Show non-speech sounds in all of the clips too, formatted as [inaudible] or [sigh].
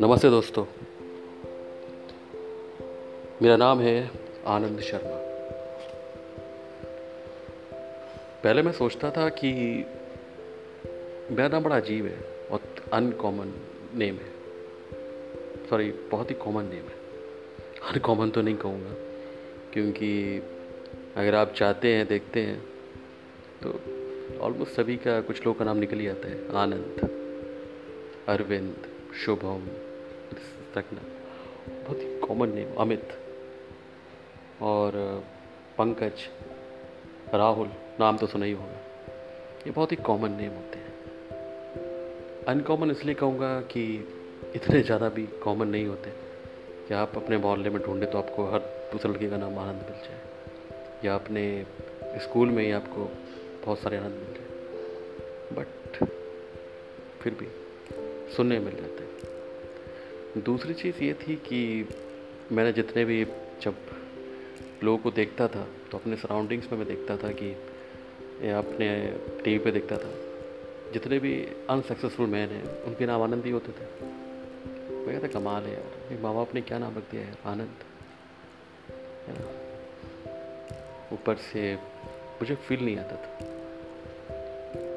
नमस्ते दोस्तों। मेरा नाम है आनंद शर्मा। पहले मैं सोचता था कि मेरा नाम बड़ा अजीब है और अनकॉमन नेम है। सॉरी बहुत ही कॉमन नेम है। अनकॉमन तो नहीं कहूँगा, क्योंकि अगर आप चाहते हैं, देखते हैं तो ऑलमोस्ट सभी का कुछ लोगों का नाम निकल ही आता है। आनंद, अरविंद, शुभम रखना बहुत ही कॉमन नेम अमित, और, पंकज, राहुल, नाम तो सुना ही होगा। ये बहुत ही कॉमन नेम होते हैं। अनकॉमन इसलिए कहूँगा कि इतने ज़्यादा भी कॉमन नहीं होते। कि आप अपने मोहल्ले में ढूंढे तो आपको हर दूसरे लड़के का नाम आनंद मिल जाए। या अपने स्कूल में ही आपको बहुत सारे आनंद मिल जाए बट फिर भी सुनने मिल जाते हैं। दूसरी चीज़ ये थी कि मैंने जितने भी जब लोगों को देखता था तो अपने सराउंडिंग्स में मैं देखता था कि या अपने टीवी पे देखता था। जितने भी अनसक्सेसफुल मैन हैं, उनके नाम आनंद ही होते थे। मैं कहता, कमाल है यार एक माँ बाप ने क्या नाम रख दिया है? आनंद। है ना? ऊपर से मुझे फील नहीं आता था।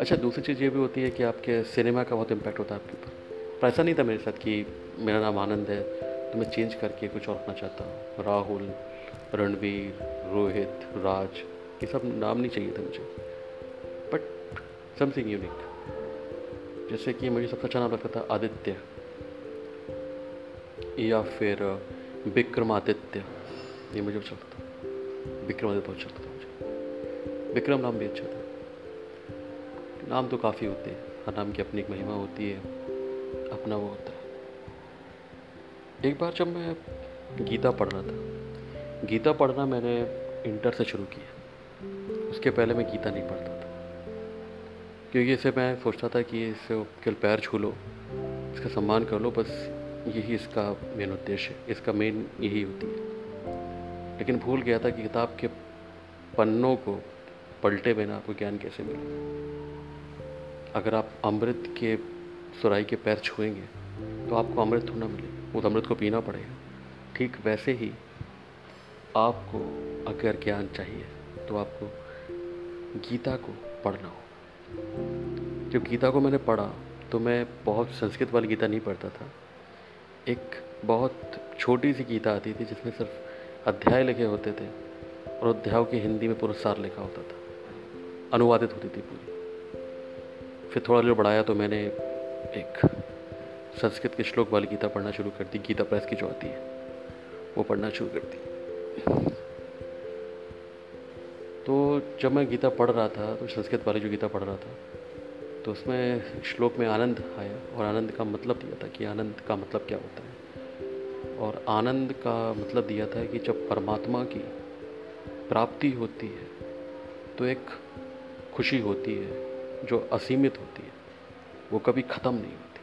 अच्छा दूसरी चीज़ ये भी होती है कि आपके सिनेमा का बहुत इम्पैक्ट होता है आपके ऊपर। पर ऐसा नहीं था मेरे साथ कि मेरा नाम आनंद है तो मैं चेंज करके कुछ और रखना चाहता हूँ। राहुल, रणवीर, रोहित, राज, ये सब नाम नहीं चाहिए था मुझे। बट समथिंग यूनिक जैसे कि मुझे सबसे अच्छा नाम लगता था आदित्य। या फिर, विक्रमादित्य। ये मुझे अच्छा लगता विक्रमादित्य बहुत अच्छा लगता मुझे। विक्रम नाम भी अच्छा था। नाम तो काफ़ी होते हैं। हर नाम की अपनी एक महिमा होती है, अपना वो होता है। एक बार जब मैं गीता पढ़ रहा था, गीता पढ़ना मैंने इंटर से शुरू किया। उसके पहले मैं गीता नहीं पढ़ता था। क्योंकि इसे मैं सोचता था कि इसे केवल पैर छू लो, इसका सम्मान कर लो, बस यही इसका मेन उद्देश्य है, इसका मेन यही होती है। लेकिन भूल गया था कि किताब के पन्नों को पलटे बिना आपको ज्ञान कैसे मिले? अगर आप अमृत के सुराई के पैर छुएँगे तो आपको अमृत थोड़ा मिलेगा उस अमृत को पीना पड़ेगा। ठीक वैसे ही आपको अगर ज्ञान चाहिए तो आपको गीता को पढ़ना हो जब गीता को मैंने पढ़ा तो मैं बहुत संस्कृत वाली गीता नहीं पढ़ता था। एक बहुत छोटी सी गीता आती थी, जिसमें सिर्फ़ अध्याय लिखे होते थे, और अध्यायों के हिंदी में पुरस्कार लिखा होता था। अनुवादित होती थी पूरी। फिर थोड़ा जो बढ़ाया तो मैंने एक संस्कृत के श्लोक वाली गीता पढ़ना शुरू कर दी, गीता प्रेस की जो आती है, वो पढ़ना शुरू कर दी। तो जब मैं गीता पढ़ रहा था तो संस्कृत वाली जो गीता पढ़ रहा था तो उसमें श्लोक में आनंद आया और आनंद का मतलब दिया था कि आनंद का मतलब क्या होता है। और आनंद का मतलब दिया था कि जब परमात्मा की प्राप्ति होती है तो एक खुशी होती है जो असीमित होती है, वो कभी ख़त्म नहीं होती।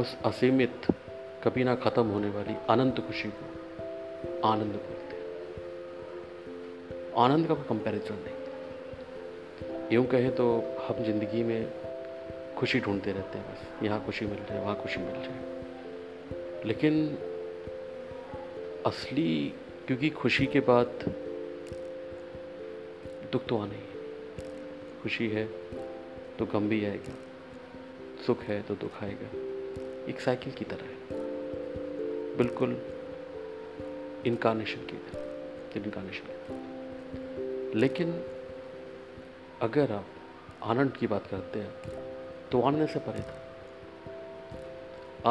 उस असीमित, कभी ना ख़त्म होने वाली अनंत खुशी को आनंद बोलते हैं। आनंद का कंपैरिजन नहीं। यूँ कहें तो हम ज़िंदगी में खुशी ढूंढते रहते हैं बस। यहाँ खुशी मिल जाए वहाँ खुशी मिल जाए लेकिन असली, क्योंकि खुशी के बाद दुख तो आना ही। खुशी है तो गम भी आएगा, सुख है तो दुख आएगा। एक साइकिल की तरह है। बिल्कुल इनकारनेशन की तरह इनकारनेशन की लेकिन अगर आप आनंद की बात करते हैं तो आनंद से परे था।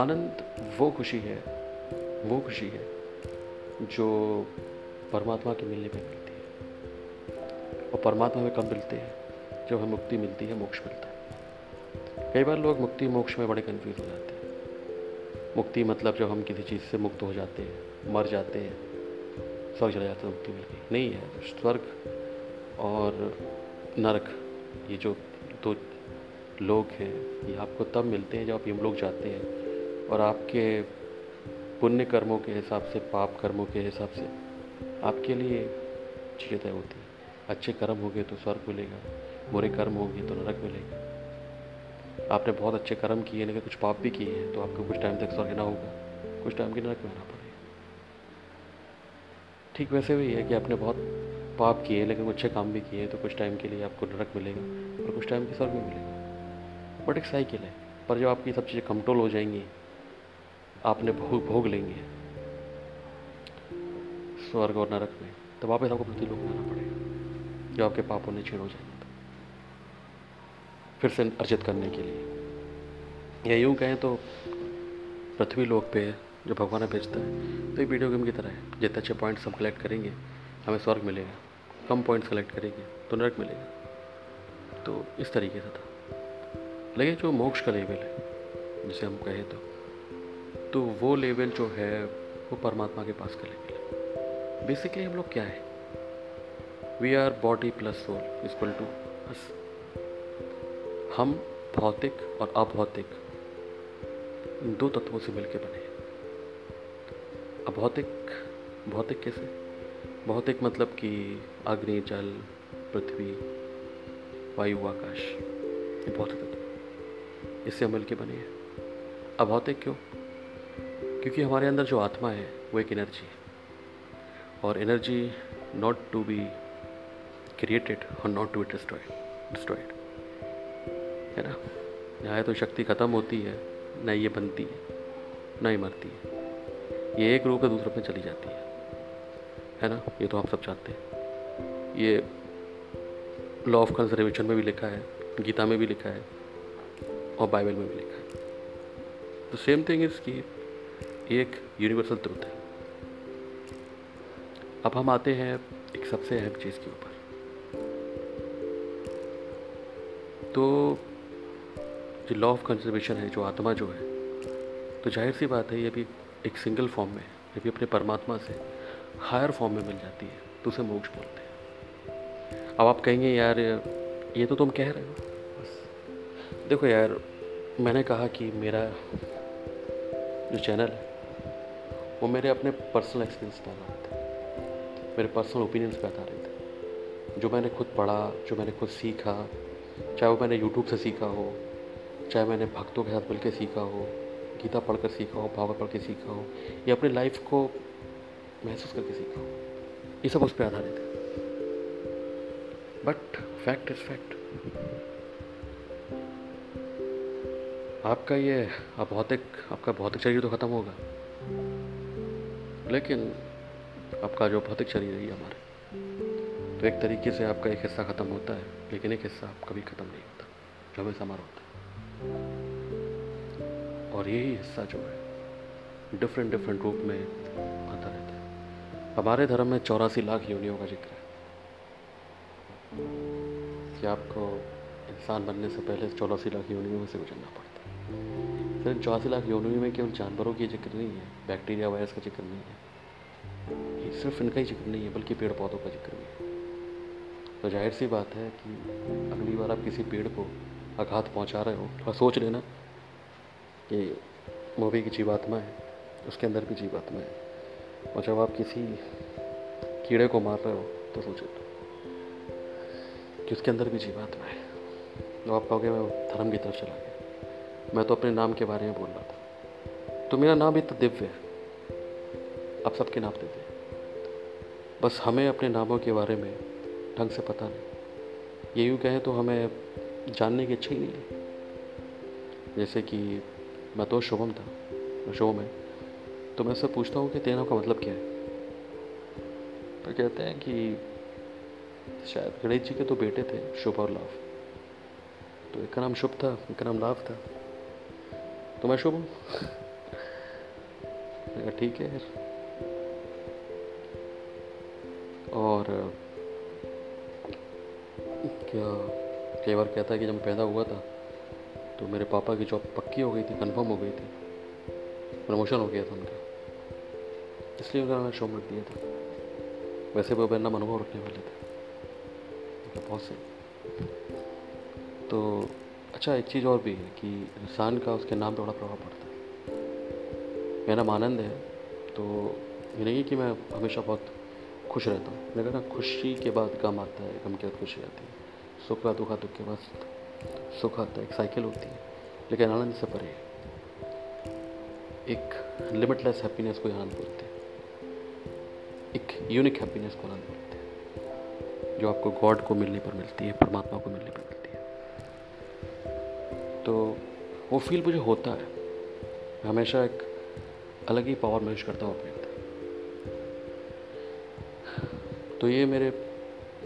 आनंद वो खुशी है, वो खुशी है, जो परमात्मा के मिलने पे मिलती है। और परमात्मा में कब मिलते हैं। जब हमें मुक्ति मिलती है, मोक्ष मिलता है। कई बार लोग मुक्ति, मोक्ष में बड़े कन्फ्यूज़ हो जाते हैं। मुक्ति मतलब जब हम किसी चीज़ से मुक्त हो जाते हैं, मर जाते हैं, स्वर्ग चला जाता है मुक्ति मिल गई नहीं है, स्वर्ग और नरक, ये जो दो लोग हैं, ये आपको तब मिलते हैं जब आप यमलोक जाते हैं और आपके पुण्य कर्मों के हिसाब से, पाप कर्मों के हिसाब से आपके लिए चीज़ें तय होती हैं। अच्छे कर्म होंगे तो स्वर्ग मिलेगा। बुरे कर्म होंगे तो नरक मिलेगा। आपने बहुत अच्छे कर्म किए लेकिन कुछ पाप भी किए हैं तो आपको कुछ टाइम तक स्वर्ग ना होगा। कुछ टाइम के नरक में आना पड़ेगा। ठीक वैसे भी है कि आपने बहुत पाप किए, लेकिन अच्छे काम भी किए तो कुछ टाइम के लिए आपको नरक मिलेगा और कुछ टाइम के स्वर्ग में मिलेगा। बट एक साइकिल है। पर जब आपकी सब चीज़ें कंट्रोल हो जाएँगी, आपने भोग भोग लेंगे। स्वर्ग और नरक में तो वापस आपको प्रतिलोक में आना पड़ेगा, जो आपके पापों ने छेड़ हो जाएँगे। फिर से अर्जित करने के लिए। या यूँ कहें तो पृथ्वी लोक पे जो भगवान भेजता है। तो ये वीडियो गेम की तरह है। जितने अच्छे पॉइंट्स हम कलेक्ट करेंगे, हमें स्वर्ग मिलेगा। कम पॉइंट्स कलेक्ट करेंगे तो नरक मिलेगा। तो इस तरीके से था। लेकिन जो मोक्ष का लेवल है, जिसे हम कहें तो तो वो लेवल जो है, वो परमात्मा के पास का लेवल है। बेसिकली हम लोग क्या है? We are body plus soul equal to us हम भौतिक और अभौतिक दो तत्वों से मिलकर बने हैं। अभौतिक भौतिक कैसे? भौतिक मतलब कि अग्नि, जल, पृथ्वी, वायु, आकाश, ये भौतिक तत्व। इससे मिल के बने हैं। अभौतिक क्यों? क्योंकि हमारे अंदर जो आत्मा है, वो एक एनर्जी है। और energy not to be created और not to be destroyed destroyed है ना? यहाँ तो शक्ति ख़त्म होती है, न ये बनती है, न ही मरती है। ये एक रूप से दूसरे में चली जाती है। है ना? ये तो आप सब जानते हैं। ये लॉ ऑफ़ कंजर्वेशन में भी लिखा है, गीता में भी लिखा है, और बाइबल में भी लिखा है। तो सेम थिंग इज़ की एक यूनिवर्सल ट्रुथ है। अब हम आते हैं एक सबसे अहम चीज़ के ऊपर। तो जो लॉ ऑफ़ कंजर्वेशन है, जो आत्मा जो है तो ज़ाहिर सी बात है, ये भी एक सिंगल फॉर्म में ये भी अपने परमात्मा से हायर फॉर्म में मिल जाती है तो उसे मोक्ष बोलते हैं। अब आप कहेंगे, यार, ये तो तुम कह रहे हो। बस। देखो यार, मैंने कहा कि मेरा जो चैनल है, वो मेरे अपने पर्सनल एक्सपीरियंस पे आधारित थे। मेरे पर्सनल ओपिनियंस पे आधारित थे। जो मैंने खुद पढ़ा, जो मैंने खुद सीखा, चाहे वो मैंने यूट्यूब से सीखा हो चाहे मैंने भक्तों के साथ मिलकर सीखा हो, गीता पढ़कर सीखा हो भागवत पढ़ के सीखा हो, या अपनी लाइफ को महसूस करके सीखा हो, ये सब उस पर आधारित है। बट फैक्ट इज़ फैक्ट आपका ये भौतिक, आपका भौतिक शरीर तो ख़त्म होगा। लेकिन आपका जो भौतिक शरीर है हमारे। तो एक तरीके से आपका एक हिस्सा ख़त्म होता है, लेकिन एक हिस्सा कभी ख़त्म नहीं होता, हमेशा हमारा होता है। और यही हिस्सा जो है डिफरेंट डिफरेंट रूप में आता रहता है। हमारे धर्म में चौरासी लाख योनियों का ज़िक्र है। कि आपको इंसान बनने से पहले चौरासी लाख योनियों में से गुजरना पड़ता है। फिर चौरासी लाख योनियों में केवल जानवरों की ज़िक्र नहीं है बैक्टीरिया वायरस का ज़िक्र नहीं है। ये सिर्फ़ इनका ही ज़िक्र नहीं है, बल्कि पेड़ पौधों का ज़िक्र भी है। तो ज़ाहिर सी बात है कि अगली बार आप किसी पेड़ को आघात पहुँचा रहे हो थोड़ा सोच लेना कि मूवी की जीवात्मा है, उसके अंदर भी जीवात्मा है। और जब आप किसी कीड़े को मार रहे हो तो सोचो कि उसके अंदर भी जीवात्मा है। तो आप कहोगे, मैं धर्म की तरफ़ चला गया। मैं तो अपने नाम के बारे में बोल रहा था। तो मेरा नाम भी तो दिव्य है। आप सबके नाम दिव्य है। बस हमें अपने नामों के बारे में ढंग से पता नहीं। ये यूँ कहें तो हमें जानने की इच्छा ही नहीं है। जैसे कि मैं तो शुभम था शुभम है। तो मैं उससे पूछता हूँ कि तेरे नाम का मतलब क्या है? तो कहते हैं कि शायद गणेश जी के तो बेटे थे, शुभ और लाभ। तो एक का नाम शुभ था एक का नाम लाभ था। तो मैं शुभ हूँ ठीक है और क्या कई बार कहता है कि जब मैं पैदा हुआ था तो मेरे पापा की जॉब पक्की हो गई थी कन्फर्म हो गई थी। प्रमोशन हो गया था उनका। इसलिए उनका मैंने शो रख दिया था। वैसे वो नाम अनुभव रखने वाले थे। बहुत सही तो अच्छा एक चीज़ और भी है कि इंसान का उसके नाम पे बड़ा प्रभाव पड़ता है। मेरा नाम आनंद है तो ये नहीं कि मैं हमेशा बहुत खुश रहता हूँ। कहा ना, खुशी के बाद गम आता है, गम के बाद खुशी आती है। सुख का दुख दुख के बाद सुख आता एक साइकिल होती है, लेकिन आनंद से परे एक लिमिटलेस हैप्पीनेस को आनंद बोलते हैं। एक यूनिक हैप्पीनेस को आनंद बोलते हैं, जो आपको गॉड को मिलने पर मिलती है, परमात्मा को मिलने पर मिलती है। तो वो फील मुझे होता है। हमेशा एक अलग ही पावर महसूस करता हूँ अपने तो ये मेरे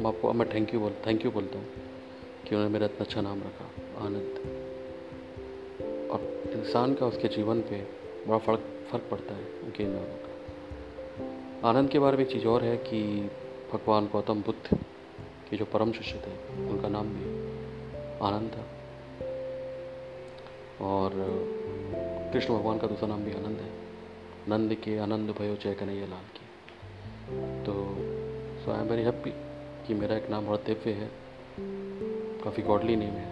मैं आपको, मैं थैंक यू बोल थैंक यू बोलता हूँ कि उन्होंने मेरा इतना अच्छा नाम रखा, आनंद। और इंसान का उसके जीवन पे बड़ा फ़र्क, फ़र्क पड़ता है उनके नामों का। आनंद के बारे में एक चीज़ और है कि भगवान गौतम बुद्ध के जो परम शिष्य थे, उनका नाम भी आनंद था। और कृष्ण भगवान का दूसरा नाम भी आनंद है। नंद के आनंद भयो जय कन्हैया लाल की। तो so I am very happy कि मेरा एक नाम दिव्य है। काफ़ी गॉडली नेम है।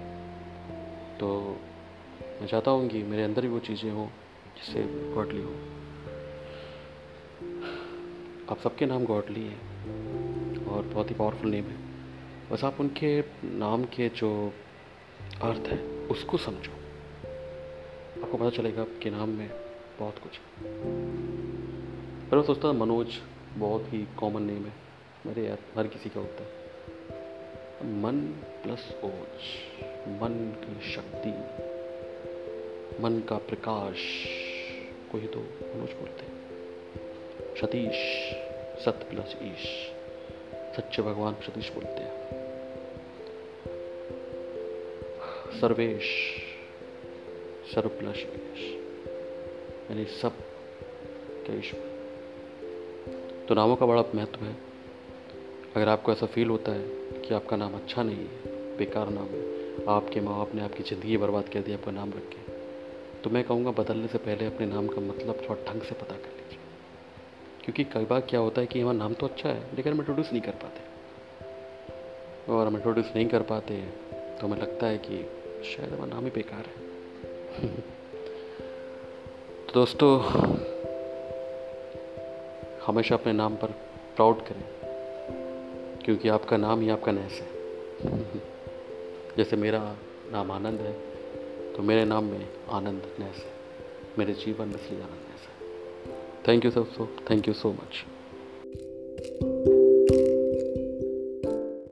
तो मैं चाहता हूँ कि मेरे अंदर भी वो चीज़ें हों जिससे गॉडली हो। आप सबके नाम गॉडली हैं और बहुत ही पावरफुल नेम है। बस आप उनके नाम के जो अर्थ है, उसको समझो। आपको पता चलेगा आपके नाम में बहुत कुछ पर मैं सोचता मनोज, बहुत ही कॉमन नेम है। मेरे यार हर किसी का होता है। मन प्लस ओज, मन की शक्ति, मन का प्रकाश को ही तो मनोज बोलते हैं। सतीश, सत प्लस ईश, सच्चे भगवान सतीश बोलते हैं। सर्वेश, सर्व प्लस ईश, यानी सब के ईश्वर। तो नामों का बड़ा महत्व है। अगर आपको ऐसा फील होता है कि आपका नाम अच्छा नहीं है, बेकार नाम है, आपके माँ बाप ने आपकी ज़िंदगी बर्बाद कर दी, आपका नाम रख के तो मैं कहूँगा बदलने से पहले अपने नाम का मतलब थोड़ा ढंग से पता कर लीजिए। क्योंकि कई बार क्या होता है कि हमारा नाम तो अच्छा है, लेकिन हम इंट्रोड्यूस नहीं कर पाते। और हम इंट्रोड्यूस नहीं कर पाते तो हमें लगता है कि शायद हमारा नाम ही बेकार है। [laughs] तो दोस्तों, हमेशा अपने नाम पर प्राउड करें। क्योंकि आपका नाम ही आपका नैस है। जैसे मेरा नाम आनंद है तो मेरे नाम में आनंद नैस है। मेरे जीवन में श्री आनंद नैस है। Thank you sir so thank you so much